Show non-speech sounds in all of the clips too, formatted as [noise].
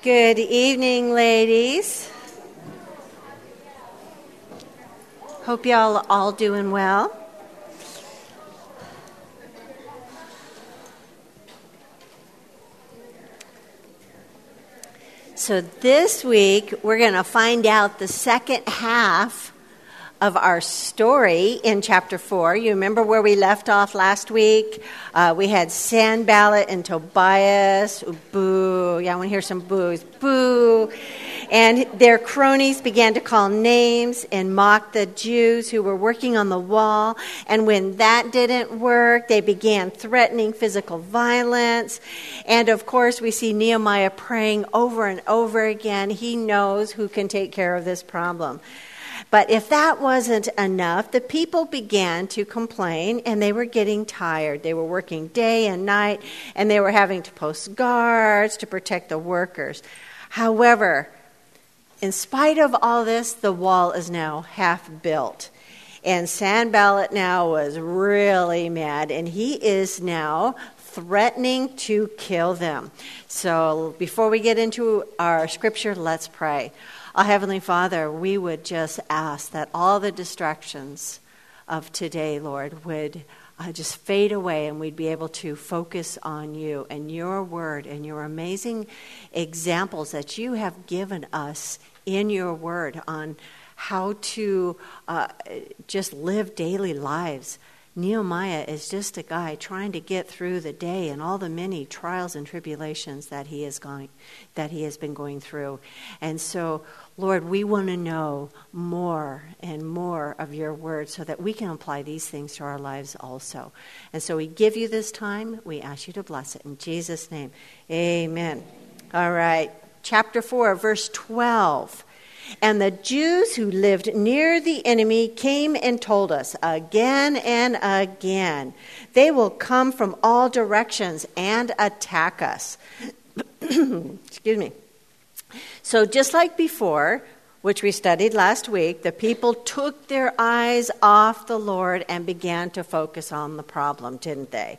Good evening, ladies. Hope y'all all doing well. So this week we're going to find out the second half of our story in chapter 4. You remember where we left off last week? Uh, we had Sanballat and Tobias. boo. Yeah, I want to hear some boos. Boo. And their cronies began to call names and mock the Jews who were working on the wall. And when that didn't work, they began threatening physical violence. And of course, we see Nehemiah praying over and over again. He knows who can take care of this problem. But if that wasn't enough, the people began to complain and they were getting tired. They were working day and night and they were having to post guards to protect the workers. However, in spite of all this, the wall is now half built. And Sanballat now was really mad, and he is now threatening to kill them. So before we get into our scripture, let's pray. Heavenly Father, we would just ask that all the distractions of today, Lord, would uh, just fade away and we'd be able to focus on you and your word and your amazing examples that you have given us in your word on how to uh, just live daily lives Nehemiah is just a guy trying to get through the day and all the many trials and tribulations that he is going that he has been going through. And so, Lord, we want to know more and more of your word so that we can apply these things to our lives also. And so we give you this time. We ask you to bless it in Jesus name. Amen. All right. Chapter 4 verse 12. And the Jews who lived near the enemy came and told us again and again, they will come from all directions and attack us. [clears throat] Excuse me. So, just like before, which we studied last week, the people took their eyes off the Lord and began to focus on the problem, didn't they?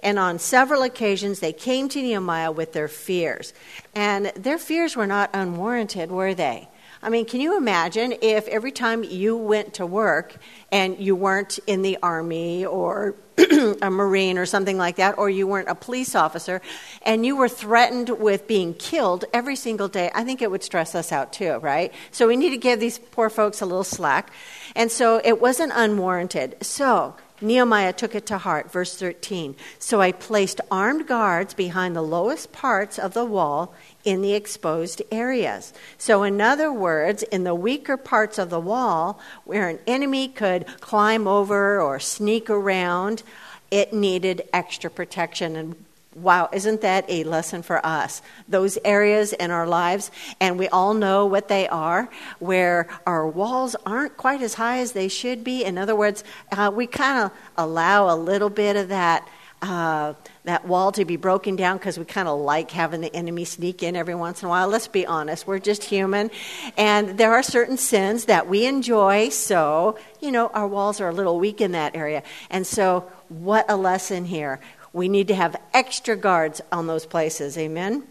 And on several occasions, they came to Nehemiah with their fears. And their fears were not unwarranted, were they? I mean, can you imagine if every time you went to work and you weren't in the army or [clears throat] a marine or something like that, or you weren't a police officer, and you were threatened with being killed every single day, I think it would stress us out too, right? So we need to give these poor folks a little slack. And so it wasn't unwarranted. So Nehemiah took it to heart. Verse 13. So I placed armed guards behind the lowest parts of the wall in the exposed areas. So, in other words, in the weaker parts of the wall where an enemy could climb over or sneak around, it needed extra protection. And wow, isn't that a lesson for us? Those areas in our lives, and we all know what they are, where our walls aren't quite as high as they should be. In other words, uh, we kind of allow a little bit of that. Uh, that wall to be broken down because we kind of like having the enemy sneak in every once in a while. Let's be honest, we're just human. And there are certain sins that we enjoy, so, you know, our walls are a little weak in that area. And so, what a lesson here. We need to have extra guards on those places. Amen?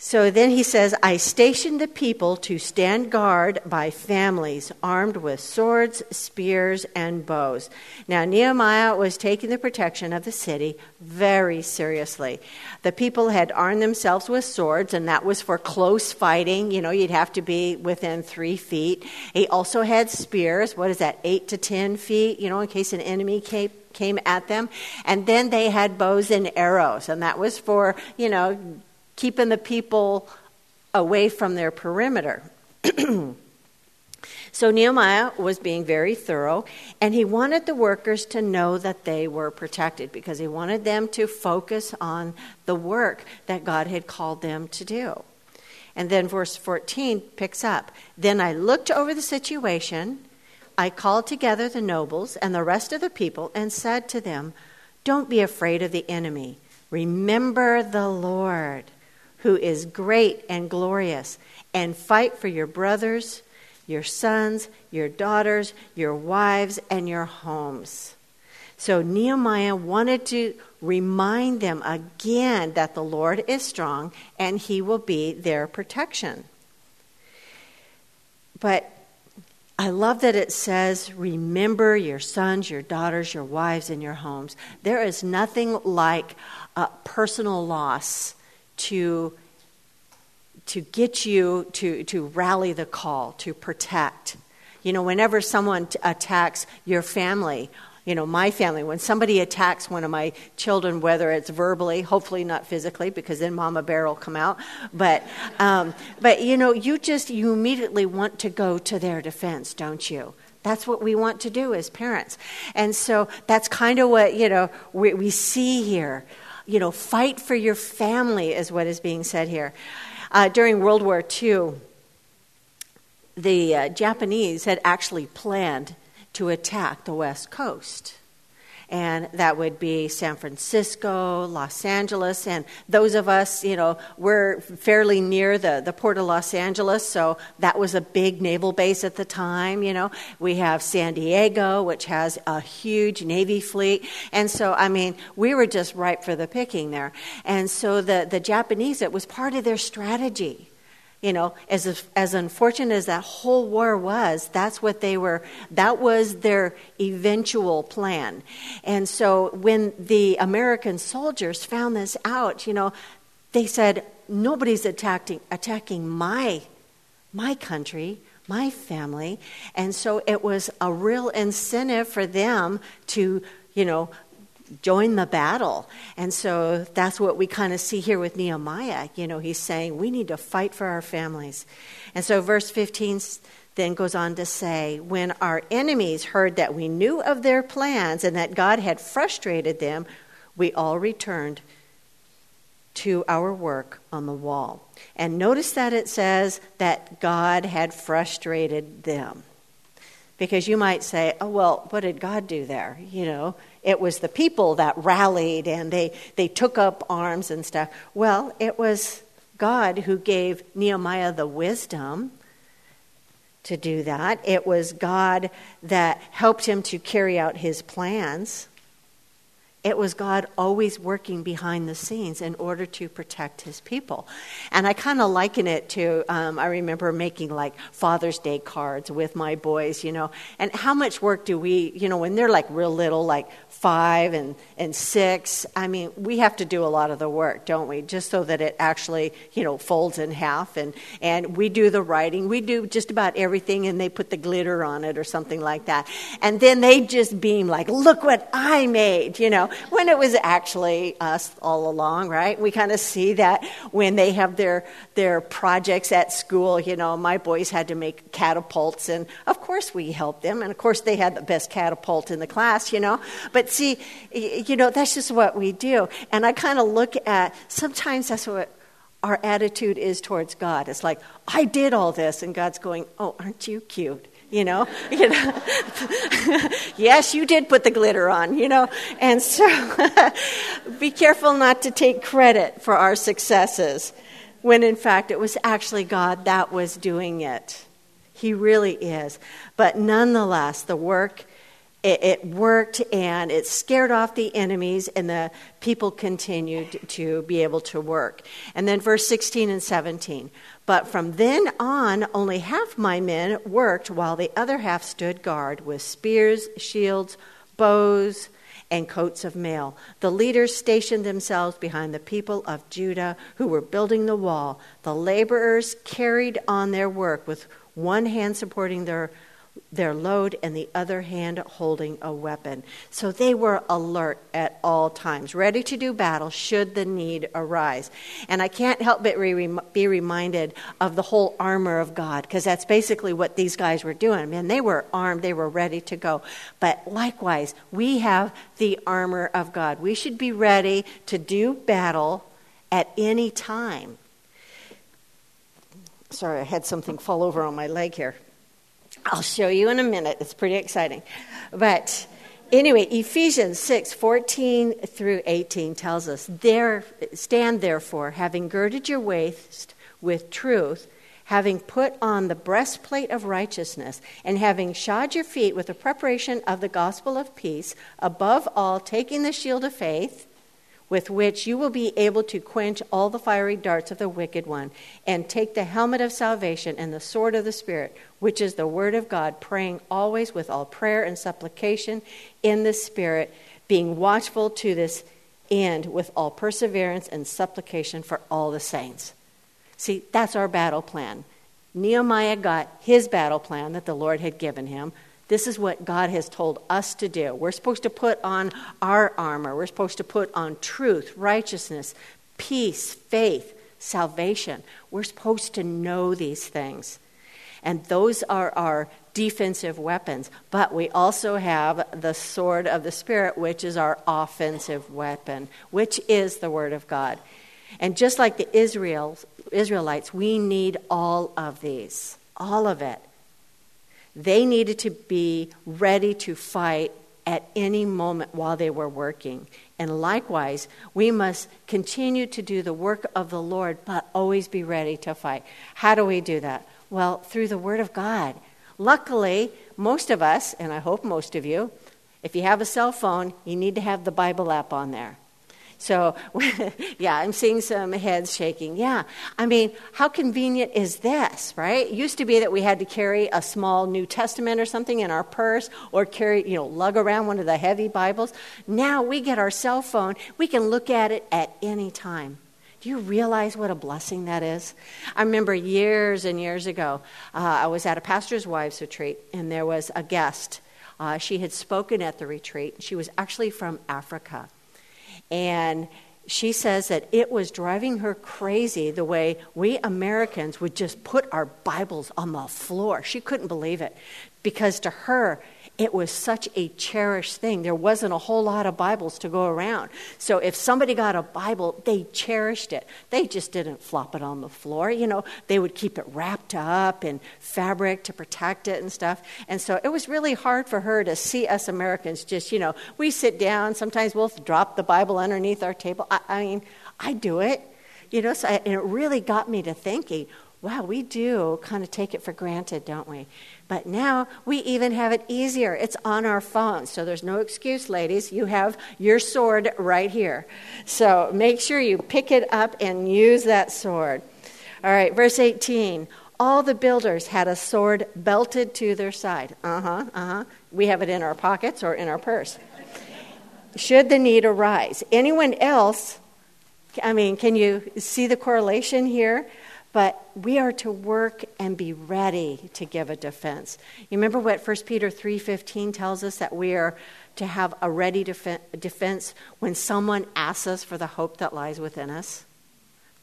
So then he says, I stationed the people to stand guard by families, armed with swords, spears, and bows. Now, Nehemiah was taking the protection of the city very seriously. The people had armed themselves with swords, and that was for close fighting. You know, you'd have to be within three feet. He also had spears. What is that, eight to ten feet, you know, in case an enemy came came at them. And then they had bows and arrows, and that was for, you know, keeping the people away from their perimeter. [clears throat] so Nehemiah was being very thorough, and he wanted the workers to know that they were protected because he wanted them to focus on the work that God had called them to do. And then verse 14 picks up Then I looked over the situation. I called together the nobles and the rest of the people and said to them, Don't be afraid of the enemy. Remember the Lord who is great and glorious, and fight for your brothers, your sons, your daughters, your wives, and your homes. So Nehemiah wanted to remind them again that the Lord is strong and he will be their protection. But I love that it says, remember your sons, your daughters, your wives, and your homes. There is nothing like personal loss to, to get you to, to rally the call, to protect. You know, whenever someone t- attacks your family you know, my family, when somebody attacks one of my children, whether it's verbally, hopefully not physically, because then Mama Bear will come out, but, um, but you know, you just, you immediately want to go to their defense, don't you? That's what we want to do as parents. And so that's kind of what, you know, we, we see here. You know, fight for your family is what is being said here. Uh, during World War II, the uh, Japanese had actually planned to attack the West Coast. And that would be San Francisco, Los Angeles, and those of us, you know, we're fairly near the, the port of Los Angeles, so that was a big naval base at the time, you know. We have San Diego, which has a huge Navy fleet. And so, I mean, we were just ripe for the picking there. And so the, the Japanese, it was part of their strategy you know as as unfortunate as that whole war was that's what they were that was their eventual plan. And so when the american soldiers found this out you know they said nobody's attacking attacking my my country my family. And so it was a real incentive for them to you know join the battle. And so that's what we kind of see here with Nehemiah. You know, he's saying we need to fight for our families. And so verse 15 then goes on to say, When our enemies heard that we knew of their plans and that God had frustrated them, we all returned to our work on the wall. And notice that it says that God had frustrated them. Because you might say, oh, well, what did God do there? You know, it was the people that rallied and they, they took up arms and stuff. Well, it was God who gave Nehemiah the wisdom to do that. It was God that helped him to carry out his plans. It was God always working behind the scenes in order to protect his people. And I kind of liken it to um, I remember making like Father's Day cards with my boys, you know, and how much work do we, you know, when they're like real little, like five and, and six, I mean, we have to do a lot of the work, don't we? Just so that it actually, you know, folds in half. And, and we do the writing. We do just about everything, and they put the glitter on it or something like that. And then they just beam like, look what I made, you know, when it was actually us all along, right? We kind of see that when they have their, their projects at school, you know, my boys had to make catapults, and of course we helped them. And of course they had the best catapult in the class, you know. But see, you know, that's just what we do. And I kind of look at, sometimes that's what our attitude is towards God. It's like, I did all this, and God's going, Oh, aren't you cute? You know, [laughs] you know. yes, you did put the glitter on, you know, and so [laughs] be careful not to take credit for our successes, when in fact it was actually God that was doing it. He really is, but nonetheless, the work it, it, worked and it scared off the enemies, and the people continued to be able to work. And then verse 16 and 17. But from then on, only half my men worked, while the other half stood guard with spears, shields, bows, and coats of mail. The leaders stationed themselves behind the people of Judah who were building the wall. The laborers carried on their work with one hand supporting their their load and the other hand holding a weapon. So they were alert at all times, ready to do battle should the need arise. And I can't help but be reminded of the whole armor of God, because that's basically what these guys were doing. I Man, they were armed, they were ready to go. But likewise, we have the armor of God. We should be ready to do battle at any time. Sorry, I had something fall over on my leg here. I'll show you in a minute. It's pretty exciting. But anyway, Ephesians 6 14 through 18 tells us, there, Stand therefore, having girded your waist with truth, having put on the breastplate of righteousness, and having shod your feet with the preparation of the gospel of peace, above all, taking the shield of faith, with which you will be able to quench all the fiery darts of the wicked one, and take the helmet of salvation and the sword of the Spirit, which is the word of God, praying always with all prayer and supplication in the Spirit, being watchful to this end with all perseverance and supplication for all the saints. See, that's our battle plan. Nehemiah got his battle plan that the Lord had given him. This is what God has told us to do. We're supposed to put on our armor. We're supposed to put on truth, righteousness, peace, faith, salvation. We're supposed to know these things. And those are our defensive weapons. But we also have the sword of the Spirit, which is our offensive weapon, which is the Word of God. And just like the Israel, Israelites, we need all of these, all of it. They needed to be ready to fight at any moment while they were working. And likewise, we must continue to do the work of the Lord, but always be ready to fight. How do we do that? Well, through the Word of God. Luckily, most of us, and I hope most of you, if you have a cell phone, you need to have the Bible app on there. So, [laughs] yeah, I'm seeing some heads shaking. Yeah, I mean, how convenient is this, right? It used to be that we had to carry a small New Testament or something in our purse or carry, you know, lug around one of the heavy Bibles. Now we get our cell phone, we can look at it at any time. Do you realize what a blessing that is? I remember years and years ago, uh, I was at a pastor's wives retreat, and there was a guest. Uh, she had spoken at the retreat. And she was actually from Africa. And she says that it was driving her crazy the way we Americans would just put our Bibles on the floor. She couldn't believe it because to her, it was such a cherished thing. There wasn't a whole lot of Bibles to go around. So if somebody got a Bible, they cherished it. They just didn't flop it on the floor. You know, they would keep it wrapped up in fabric to protect it and stuff. And so it was really hard for her to see us Americans just, you know, we sit down, sometimes we'll drop the Bible underneath our table. I, I mean, I do it. You know, so I, and it really got me to thinking, wow, we do kind of take it for granted, don't we? But now we even have it easier. It's on our phones. So there's no excuse, ladies. You have your sword right here. So make sure you pick it up and use that sword. All right, verse 18. All the builders had a sword belted to their side. Uh huh, uh huh. We have it in our pockets or in our purse. Should the need arise. Anyone else, I mean, can you see the correlation here? But we are to work and be ready to give a defense. You remember what 1 Peter 3:15 tells us that we are to have a ready def- defense when someone asks us for the hope that lies within us?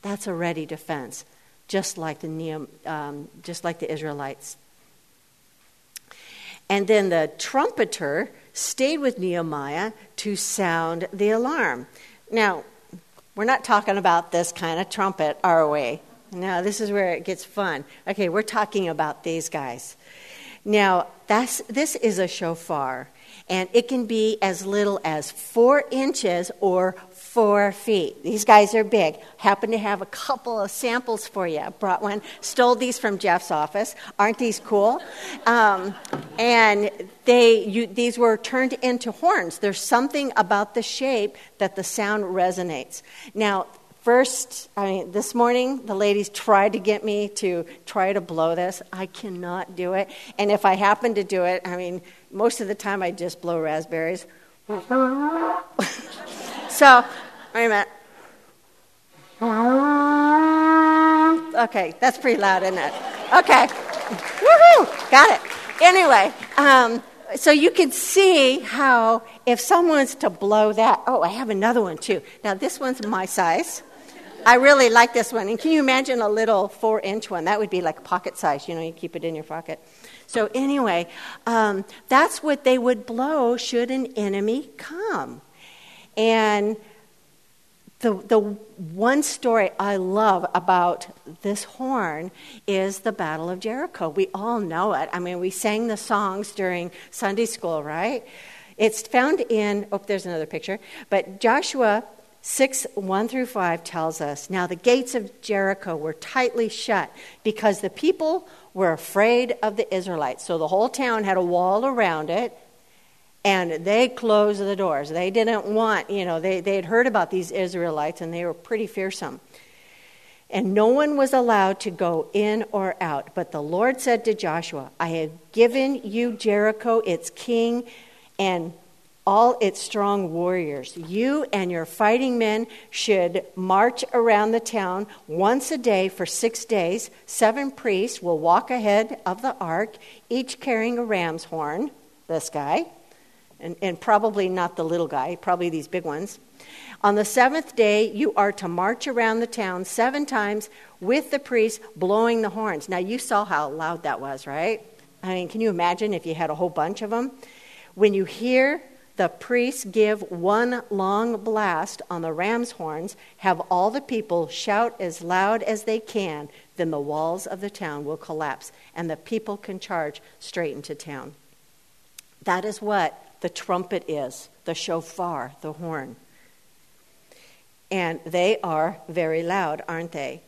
That's a ready defense, just like the Neum, um, just like the Israelites. And then the trumpeter stayed with Nehemiah to sound the alarm. Now, we're not talking about this kind of trumpet, are we? Now, this is where it gets fun. Okay, we're talking about these guys. Now, that's, this is a shofar, and it can be as little as four inches or four feet. These guys are big. Happen to have a couple of samples for you. Brought one, stole these from Jeff's office. Aren't these cool? Um, and they, you, these were turned into horns. There's something about the shape that the sound resonates. Now, First, I mean, this morning the ladies tried to get me to try to blow this. I cannot do it. And if I happen to do it, I mean, most of the time I just blow raspberries. [laughs] so, wait a minute. Okay, that's pretty loud, isn't it? Okay. Woohoo! Got it. Anyway, um, so you can see how if someone's to blow that, oh, I have another one too. Now, this one's my size. I really like this one. And can you imagine a little four inch one? That would be like pocket size. You know, you keep it in your pocket. So, anyway, um, that's what they would blow should an enemy come. And the, the one story I love about this horn is the Battle of Jericho. We all know it. I mean, we sang the songs during Sunday school, right? It's found in, oh, there's another picture. But Joshua 6 1 through 5 tells us Now the gates of Jericho were tightly shut because the people were afraid of the Israelites. So the whole town had a wall around it, and they closed the doors. They didn't want, you know, they, they had heard about these Israelites, and they were pretty fearsome. And no one was allowed to go in or out. But the Lord said to Joshua, I have given you Jericho, its king, and all its strong warriors. You and your fighting men should march around the town once a day for six days. Seven priests will walk ahead of the ark, each carrying a ram's horn, this guy, and, and probably not the little guy, probably these big ones. On the seventh day, you are to march around the town seven times with the priests blowing the horns. Now, you saw how loud that was, right? I mean, can you imagine if you had a whole bunch of them? When you hear the priests give one long blast on the ram's horns, have all the people shout as loud as they can, then the walls of the town will collapse and the people can charge straight into town. That is what the trumpet is the shofar, the horn. And they are very loud, aren't they?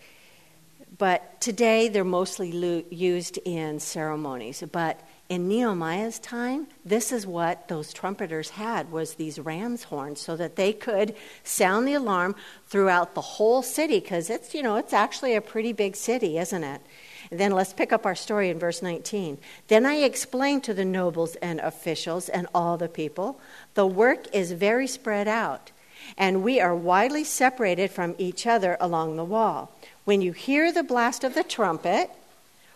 But today they're mostly lo- used in ceremonies. But in Nehemiah's time, this is what those trumpeters had was these ram's horns so that they could sound the alarm throughout the whole city because it's, you know, it's actually a pretty big city, isn't it? Then let's pick up our story in verse 19. Then I explained to the nobles and officials and all the people, the work is very spread out, and we are widely separated from each other along the wall. When you hear the blast of the trumpet,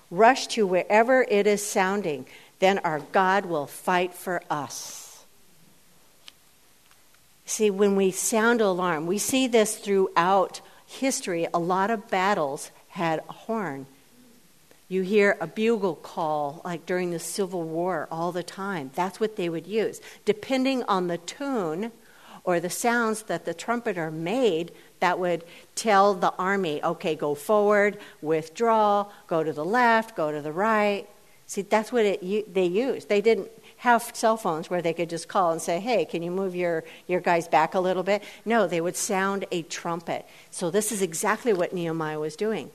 rush to wherever it is sounding then our God will fight for us. See, when we sound alarm, we see this throughout history. A lot of battles had a horn. You hear a bugle call, like during the Civil War, all the time. That's what they would use. Depending on the tune or the sounds that the trumpeter made, that would tell the army, okay, go forward, withdraw, go to the left, go to the right. See, that's what it, they used. They didn't have cell phones where they could just call and say, hey, can you move your, your guys back a little bit? No, they would sound a trumpet. So this is exactly what Nehemiah was doing.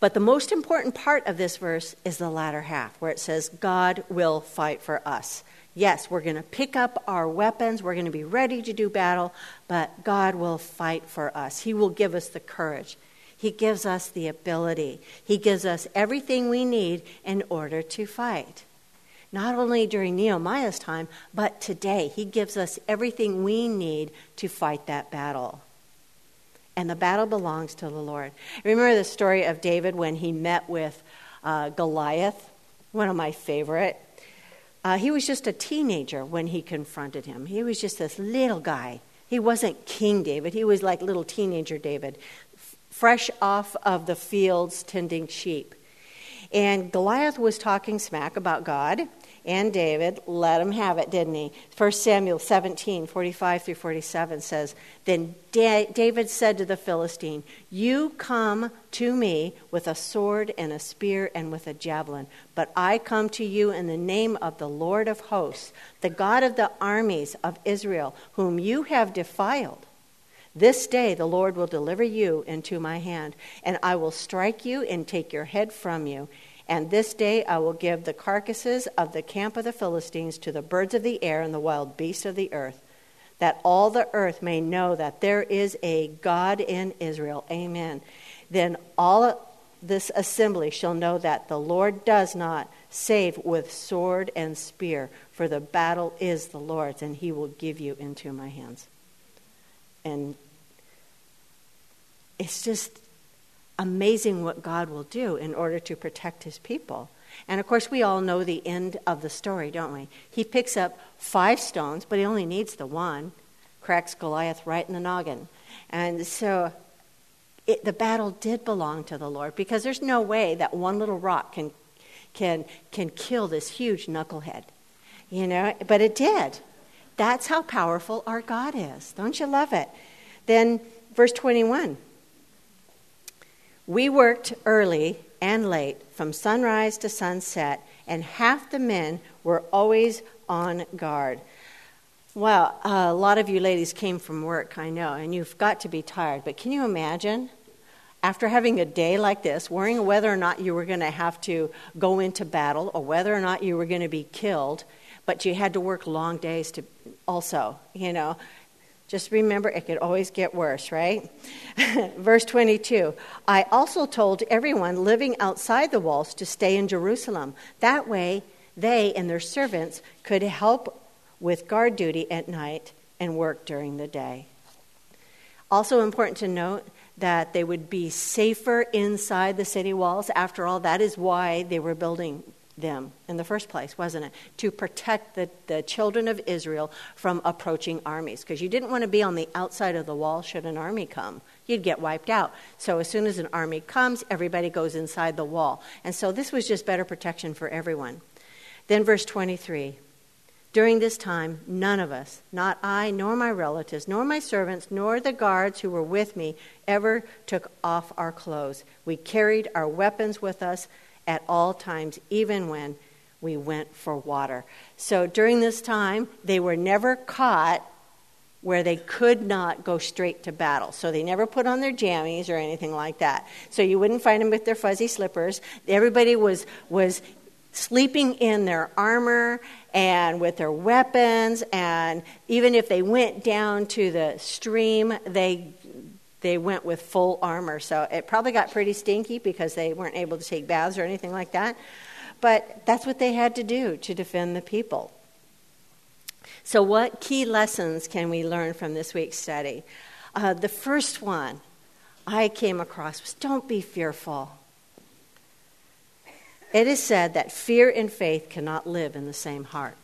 But the most important part of this verse is the latter half, where it says, God will fight for us. Yes, we're going to pick up our weapons, we're going to be ready to do battle, but God will fight for us. He will give us the courage. He gives us the ability. He gives us everything we need in order to fight. Not only during Nehemiah's time, but today. He gives us everything we need to fight that battle. And the battle belongs to the Lord. Remember the story of David when he met with uh, Goliath? One of my favorite. Uh, he was just a teenager when he confronted him. He was just this little guy. He wasn't King David. He was like little teenager David fresh off of the fields tending sheep. And Goliath was talking smack about God and David. Let him have it, didn't he? 1 Samuel 17, 45 through 47 says, Then David said to the Philistine, You come to me with a sword and a spear and with a javelin, but I come to you in the name of the Lord of hosts, the God of the armies of Israel, whom you have defiled. This day the Lord will deliver you into my hand, and I will strike you and take your head from you. And this day I will give the carcasses of the camp of the Philistines to the birds of the air and the wild beasts of the earth, that all the earth may know that there is a God in Israel. Amen. Then all this assembly shall know that the Lord does not save with sword and spear, for the battle is the Lord's, and he will give you into my hands and it's just amazing what God will do in order to protect his people. And of course, we all know the end of the story, don't we? He picks up five stones, but he only needs the one, cracks Goliath right in the noggin. And so it, the battle did belong to the Lord because there's no way that one little rock can, can, can kill this huge knucklehead. You know, but it did. That's how powerful our God is. Don't you love it? Then, verse 21 We worked early and late, from sunrise to sunset, and half the men were always on guard. Well, a lot of you ladies came from work, I know, and you've got to be tired. But can you imagine, after having a day like this, worrying whether or not you were going to have to go into battle or whether or not you were going to be killed, but you had to work long days to also, you know? Just remember, it could always get worse, right? [laughs] Verse 22 I also told everyone living outside the walls to stay in Jerusalem. That way, they and their servants could help with guard duty at night and work during the day. Also, important to note that they would be safer inside the city walls. After all, that is why they were building them in the first place, wasn't it? To protect the, the children of Israel from approaching armies. Because you didn't want to be on the outside of the wall should an army come. You'd get wiped out. So as soon as an army comes, everybody goes inside the wall. And so this was just better protection for everyone. Then, verse 23 during this time, none of us, not I, nor my relatives, nor my servants, nor the guards who were with me, ever took off our clothes. We carried our weapons with us at all times, even when we went for water. So during this time, they were never caught where they could not go straight to battle. So they never put on their jammies or anything like that. So you wouldn't find them with their fuzzy slippers. Everybody was was sleeping in their armor and with their weapons and even if they went down to the stream they they went with full armor. So it probably got pretty stinky because they weren't able to take baths or anything like that. But that's what they had to do to defend the people. So what key lessons can we learn from this week's study? Uh, the first one i came across was don't be fearful. It is said that fear and faith cannot live in the same heart.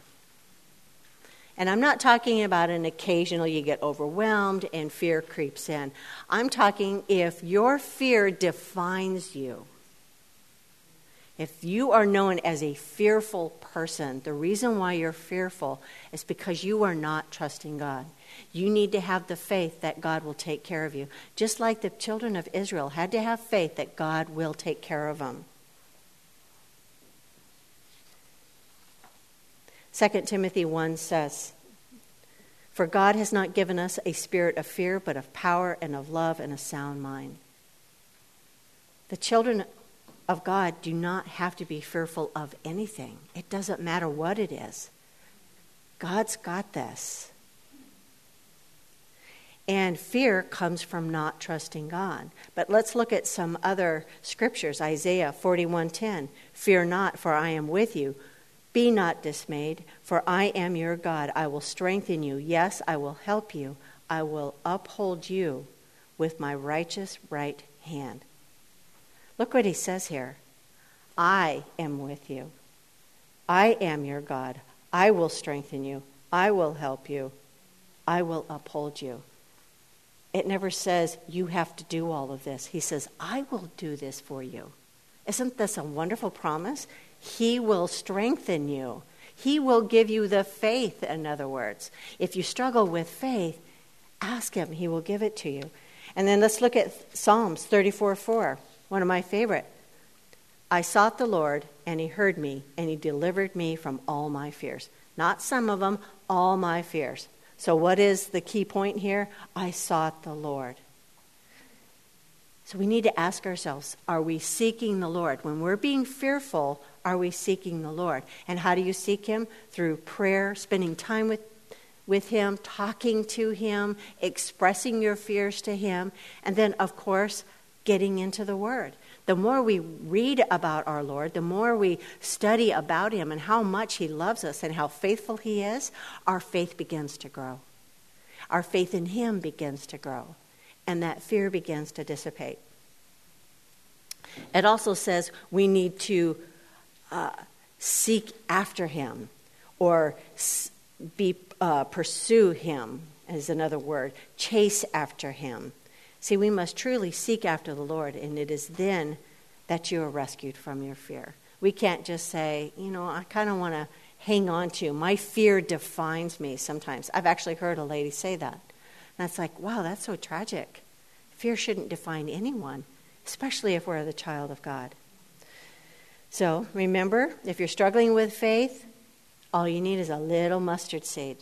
And I'm not talking about an occasional you get overwhelmed and fear creeps in. I'm talking if your fear defines you. If you are known as a fearful person, the reason why you're fearful is because you are not trusting God. You need to have the faith that God will take care of you. Just like the children of Israel had to have faith that God will take care of them. 2 Timothy 1 says, For God has not given us a spirit of fear, but of power and of love and a sound mind. The children of God do not have to be fearful of anything, it doesn't matter what it is. God's got this. And fear comes from not trusting God. But let's look at some other scriptures. Isaiah 41:10. Fear not, for I am with you. Be not dismayed, for I am your God. I will strengthen you. Yes, I will help you. I will uphold you with my righteous right hand. Look what he says here I am with you. I am your God. I will strengthen you. I will help you. I will uphold you. It never says you have to do all of this. He says, I will do this for you. Isn't this a wonderful promise? He will strengthen you. He will give you the faith, in other words. If you struggle with faith, ask Him, He will give it to you. And then let's look at Psalms 34 4, one of my favorite. I sought the Lord, and He heard me, and He delivered me from all my fears. Not some of them, all my fears. So, what is the key point here? I sought the Lord. So we need to ask ourselves are we seeking the Lord? When we're being fearful, are we seeking the Lord? And how do you seek Him? Through prayer, spending time with, with Him, talking to Him, expressing your fears to Him, and then, of course, getting into the Word. The more we read about our Lord, the more we study about Him and how much He loves us and how faithful He is, our faith begins to grow. Our faith in Him begins to grow and that fear begins to dissipate. It also says we need to seek after him or be, uh, pursue him, is another word, chase after him. See, we must truly seek after the Lord, and it is then that you are rescued from your fear. We can't just say, you know, I kind of want to hang on to. My fear defines me sometimes. I've actually heard a lady say that. And it's like, wow, that's so tragic. Fear shouldn't define anyone, especially if we're the child of God. So remember, if you're struggling with faith, all you need is a little mustard seed.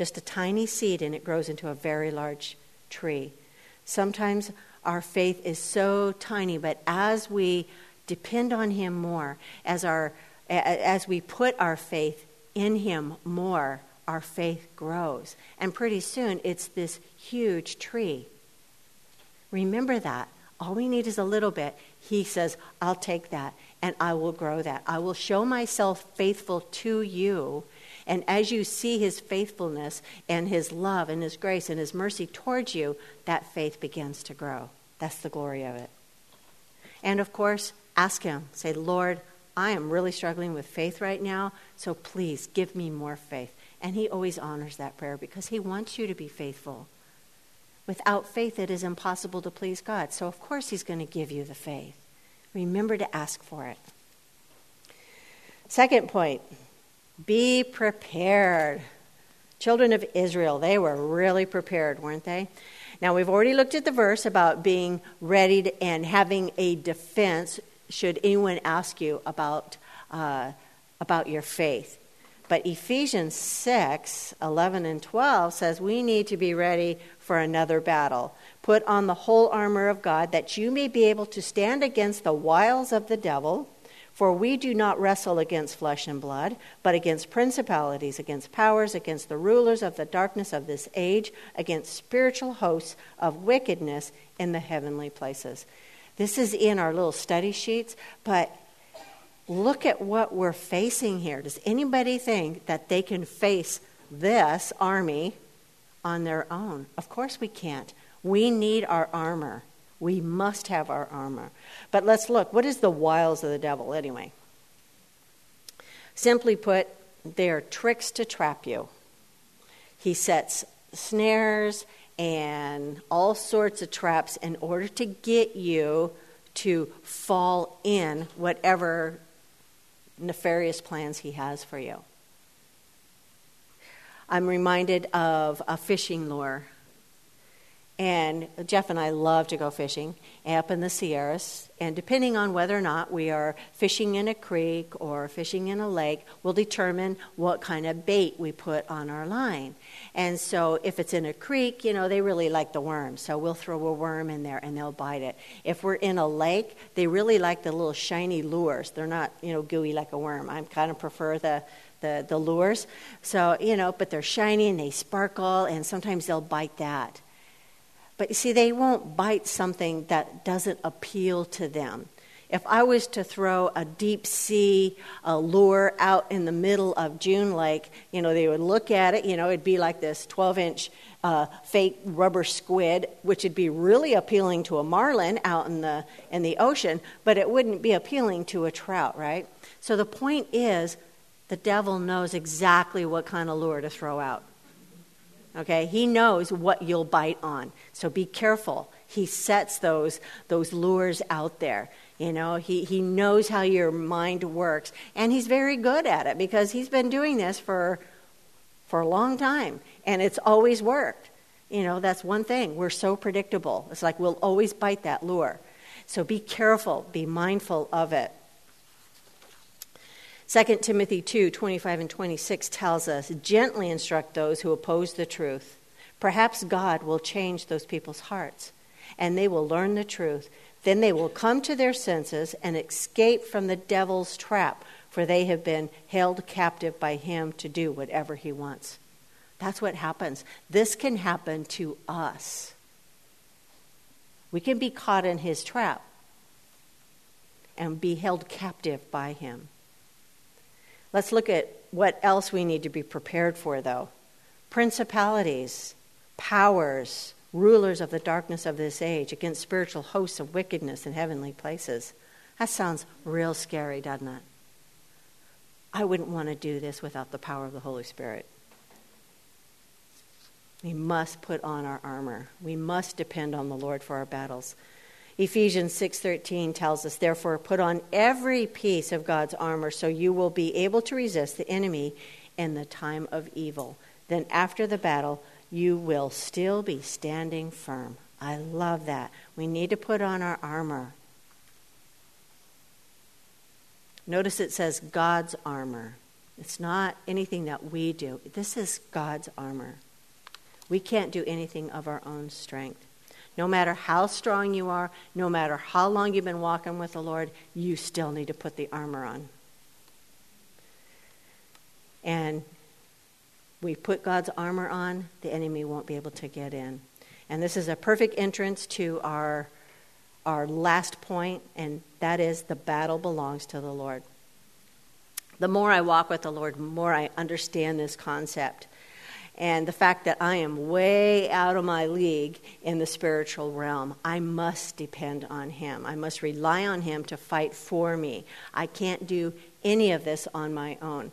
just a tiny seed, and it grows into a very large tree. Sometimes our faith is so tiny, but as we depend on Him more, as, our, as we put our faith in Him more, our faith grows. And pretty soon, it's this huge tree. Remember that. All we need is a little bit. He says, I'll take that and I will grow that. I will show myself faithful to you. And as you see his faithfulness and his love and his grace and his mercy towards you, that faith begins to grow. That's the glory of it. And of course, ask him. Say, Lord, I am really struggling with faith right now, so please give me more faith. And he always honors that prayer because he wants you to be faithful. Without faith, it is impossible to please God. So, of course, he's going to give you the faith. Remember to ask for it. Second point be prepared. Children of Israel, they were really prepared, weren't they? Now, we've already looked at the verse about being ready to, and having a defense should anyone ask you about, uh, about your faith. But Ephesians 6 11 and 12 says we need to be ready for another battle. Put on the whole armor of God that you may be able to stand against the wiles of the devil. For we do not wrestle against flesh and blood, but against principalities, against powers, against the rulers of the darkness of this age, against spiritual hosts of wickedness in the heavenly places. This is in our little study sheets, but look at what we're facing here. Does anybody think that they can face this army on their own? Of course we can't. We need our armor. We must have our armor. But let's look. What is the wiles of the devil, anyway? Simply put, they are tricks to trap you. He sets snares and all sorts of traps in order to get you to fall in whatever nefarious plans he has for you. I'm reminded of a fishing lure and Jeff and I love to go fishing up in the Sierras. And depending on whether or not we are fishing in a creek or fishing in a lake, will determine what kind of bait we put on our line. And so if it's in a creek, you know, they really like the worms. So we'll throw a worm in there and they'll bite it. If we're in a lake, they really like the little shiny lures. They're not, you know, gooey like a worm. I kind of prefer the the, the lures. So, you know, but they're shiny and they sparkle, and sometimes they'll bite that. But you see, they won't bite something that doesn't appeal to them. If I was to throw a deep sea a lure out in the middle of June Lake, you know, they would look at it, you know, it'd be like this 12 inch uh, fake rubber squid, which would be really appealing to a marlin out in the, in the ocean, but it wouldn't be appealing to a trout, right? So the point is, the devil knows exactly what kind of lure to throw out. Okay, he knows what you'll bite on. So be careful. He sets those those lures out there. You know, he, he knows how your mind works. And he's very good at it because he's been doing this for for a long time. And it's always worked. You know, that's one thing. We're so predictable. It's like we'll always bite that lure. So be careful, be mindful of it. 2 Timothy 2 25 and 26 tells us gently instruct those who oppose the truth. Perhaps God will change those people's hearts, and they will learn the truth. Then they will come to their senses and escape from the devil's trap, for they have been held captive by him to do whatever he wants. That's what happens. This can happen to us. We can be caught in his trap and be held captive by him. Let's look at what else we need to be prepared for, though. Principalities, powers, rulers of the darkness of this age, against spiritual hosts of wickedness in heavenly places. That sounds real scary, doesn't it? I wouldn't want to do this without the power of the Holy Spirit. We must put on our armor. We must depend on the Lord for our battles. Ephesians 6:13 tells us therefore put on every piece of God's armor so you will be able to resist the enemy in the time of evil. Then after the battle you will still be standing firm. I love that. We need to put on our armor. Notice it says God's armor. It's not anything that we do. This is God's armor. We can't do anything of our own strength. No matter how strong you are, no matter how long you've been walking with the Lord, you still need to put the armor on. And we put God's armor on, the enemy won't be able to get in. And this is a perfect entrance to our, our last point, and that is the battle belongs to the Lord. The more I walk with the Lord, the more I understand this concept. And the fact that I am way out of my league in the spiritual realm, I must depend on Him. I must rely on Him to fight for me. I can't do any of this on my own.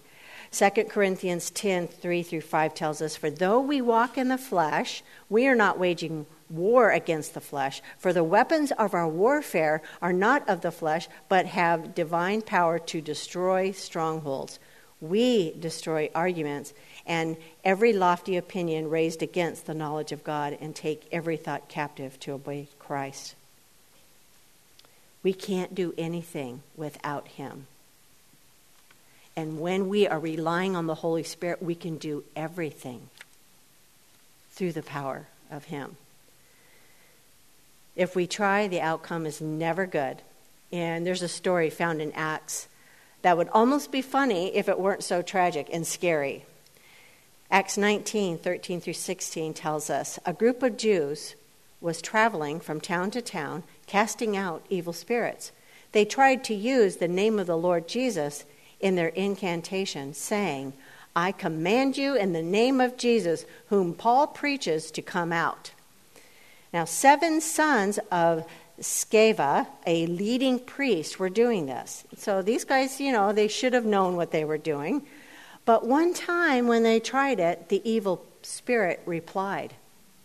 2 Corinthians 10 3 through 5 tells us, For though we walk in the flesh, we are not waging war against the flesh. For the weapons of our warfare are not of the flesh, but have divine power to destroy strongholds. We destroy arguments and every lofty opinion raised against the knowledge of God and take every thought captive to obey Christ. We can't do anything without Him. And when we are relying on the Holy Spirit, we can do everything through the power of Him. If we try, the outcome is never good. And there's a story found in Acts that would almost be funny if it weren't so tragic and scary. Acts 19, 13 through 16 tells us a group of Jews was traveling from town to town, casting out evil spirits. They tried to use the name of the Lord Jesus in their incantation, saying, I command you in the name of Jesus, whom Paul preaches, to come out. Now, seven sons of Sceva, a leading priest, were doing this. So these guys, you know, they should have known what they were doing. But one time when they tried it, the evil spirit replied,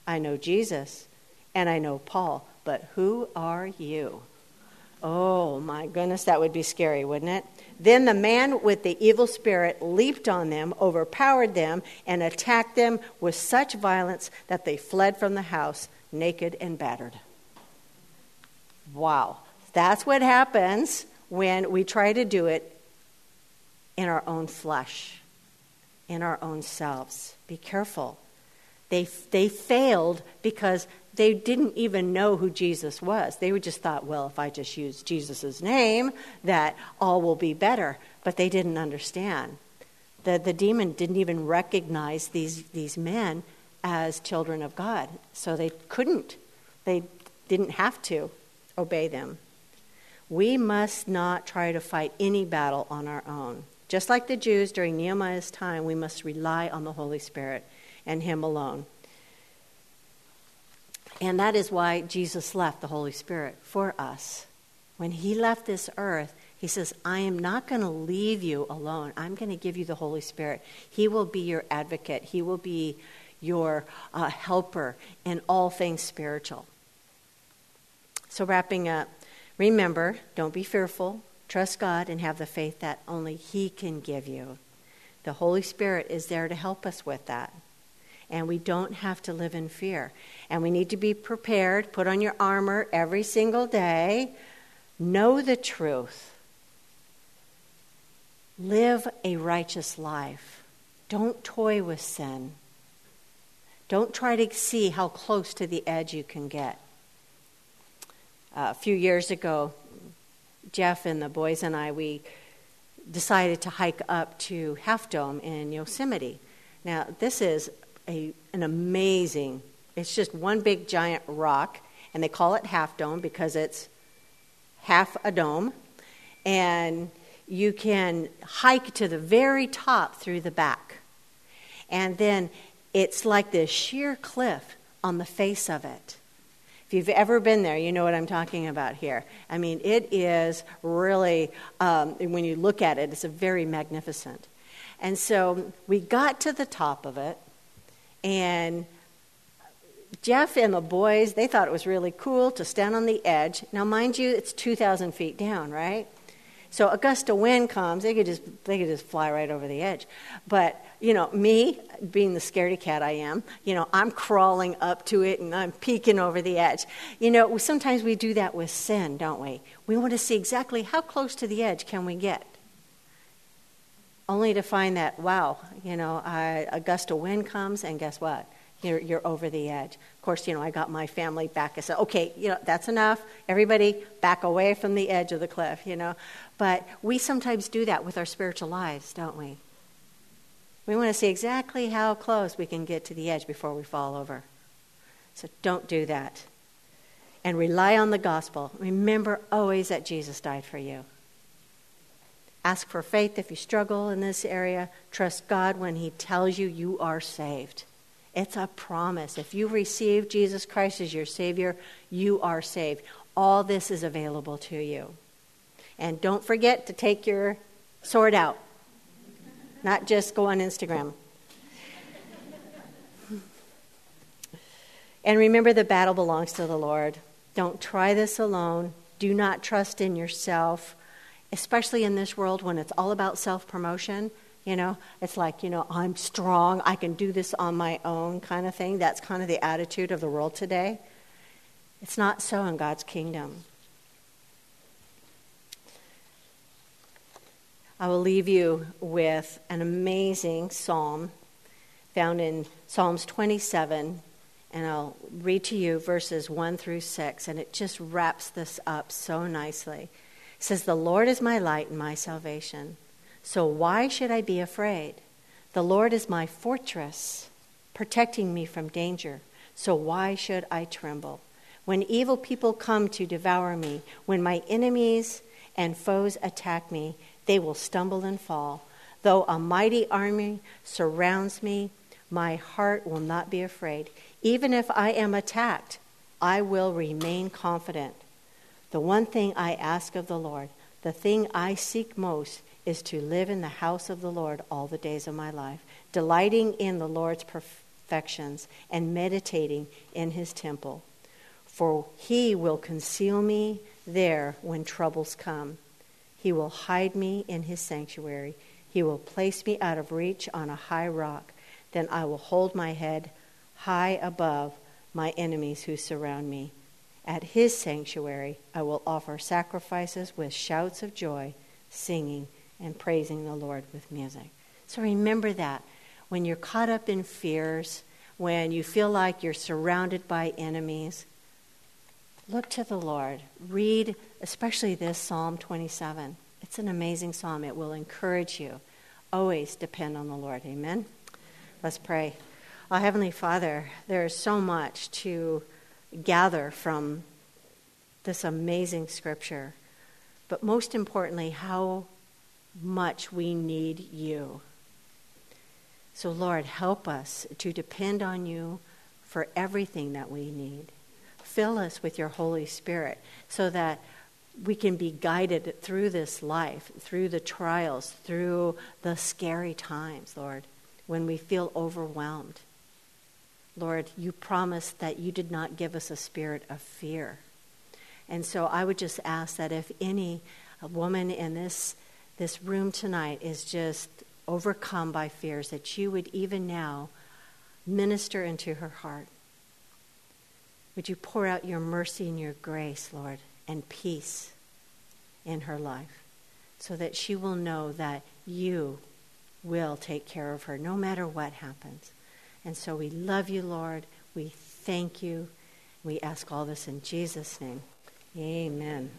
I know Jesus and I know Paul, but who are you? Oh my goodness, that would be scary, wouldn't it? Then the man with the evil spirit leaped on them, overpowered them, and attacked them with such violence that they fled from the house, naked and battered. Wow. That's what happens when we try to do it in our own flesh, in our own selves. Be careful. They, they failed because they didn't even know who Jesus was. They just thought, well, if I just use Jesus' name, that all will be better. But they didn't understand. The, the demon didn't even recognize these, these men as children of God. So they couldn't. They didn't have to obey them. We must not try to fight any battle on our own. Just like the Jews during Nehemiah's time, we must rely on the Holy Spirit and Him alone. And that is why Jesus left the Holy Spirit for us. When he left this earth, he says, I am not going to leave you alone. I'm going to give you the Holy Spirit. He will be your advocate, He will be your uh, helper in all things spiritual. So, wrapping up, remember don't be fearful, trust God, and have the faith that only He can give you. The Holy Spirit is there to help us with that and we don't have to live in fear. And we need to be prepared, put on your armor every single day, know the truth, live a righteous life. Don't toy with sin. Don't try to see how close to the edge you can get. Uh, a few years ago, Jeff and the boys and I, we decided to hike up to Half Dome in Yosemite. Now, this is a, an amazing, it's just one big giant rock, and they call it Half Dome because it's half a dome. And you can hike to the very top through the back. And then it's like this sheer cliff on the face of it. If you've ever been there, you know what I'm talking about here. I mean, it is really, um, when you look at it, it's a very magnificent. And so we got to the top of it, and Jeff and the boys, they thought it was really cool to stand on the edge. Now, mind you, it's 2,000 feet down, right? So a gust of wind comes, they could just they could just fly right over the edge. But you know, me being the scaredy cat I am, you know, I'm crawling up to it and I'm peeking over the edge. You know, sometimes we do that with sin, don't we? We want to see exactly how close to the edge can we get. only to find that, wow, you know, I, a gust of wind comes, and guess what? You're, you're over the edge. Of course, you know, I got my family back. I said, okay, you know, that's enough. Everybody back away from the edge of the cliff, you know. But we sometimes do that with our spiritual lives, don't we? We want to see exactly how close we can get to the edge before we fall over. So don't do that. And rely on the gospel. Remember always that Jesus died for you. Ask for faith if you struggle in this area. Trust God when He tells you you are saved. It's a promise. If you receive Jesus Christ as your Savior, you are saved. All this is available to you. And don't forget to take your sword out, not just go on Instagram. and remember, the battle belongs to the Lord. Don't try this alone. Do not trust in yourself, especially in this world when it's all about self promotion. You know, it's like, you know, I'm strong, I can do this on my own kind of thing. That's kind of the attitude of the world today. It's not so in God's kingdom. I will leave you with an amazing psalm found in Psalms 27, and I'll read to you verses 1 through 6, and it just wraps this up so nicely. It says, The Lord is my light and my salvation. So why should I be afraid? The Lord is my fortress, protecting me from danger. So why should I tremble? When evil people come to devour me, when my enemies and foes attack me, they will stumble and fall. Though a mighty army surrounds me, my heart will not be afraid. Even if I am attacked, I will remain confident. The one thing I ask of the Lord, the thing I seek most, is to live in the house of the Lord all the days of my life, delighting in the Lord's perfections and meditating in his temple. For he will conceal me there when troubles come. He will hide me in his sanctuary. He will place me out of reach on a high rock. Then I will hold my head high above my enemies who surround me. At his sanctuary I will offer sacrifices with shouts of joy, singing and praising the Lord with music. So remember that. When you're caught up in fears, when you feel like you're surrounded by enemies, look to the Lord. Read, especially this Psalm 27. It's an amazing psalm. It will encourage you. Always depend on the Lord. Amen. Let's pray. Our Heavenly Father, there is so much to gather from this amazing scripture. But most importantly, how much we need you. So, Lord, help us to depend on you for everything that we need. Fill us with your Holy Spirit so that we can be guided through this life, through the trials, through the scary times, Lord, when we feel overwhelmed. Lord, you promised that you did not give us a spirit of fear. And so I would just ask that if any woman in this this room tonight is just overcome by fears, that you would even now minister into her heart. Would you pour out your mercy and your grace, Lord, and peace in her life so that she will know that you will take care of her no matter what happens. And so we love you, Lord. We thank you. We ask all this in Jesus' name. Amen.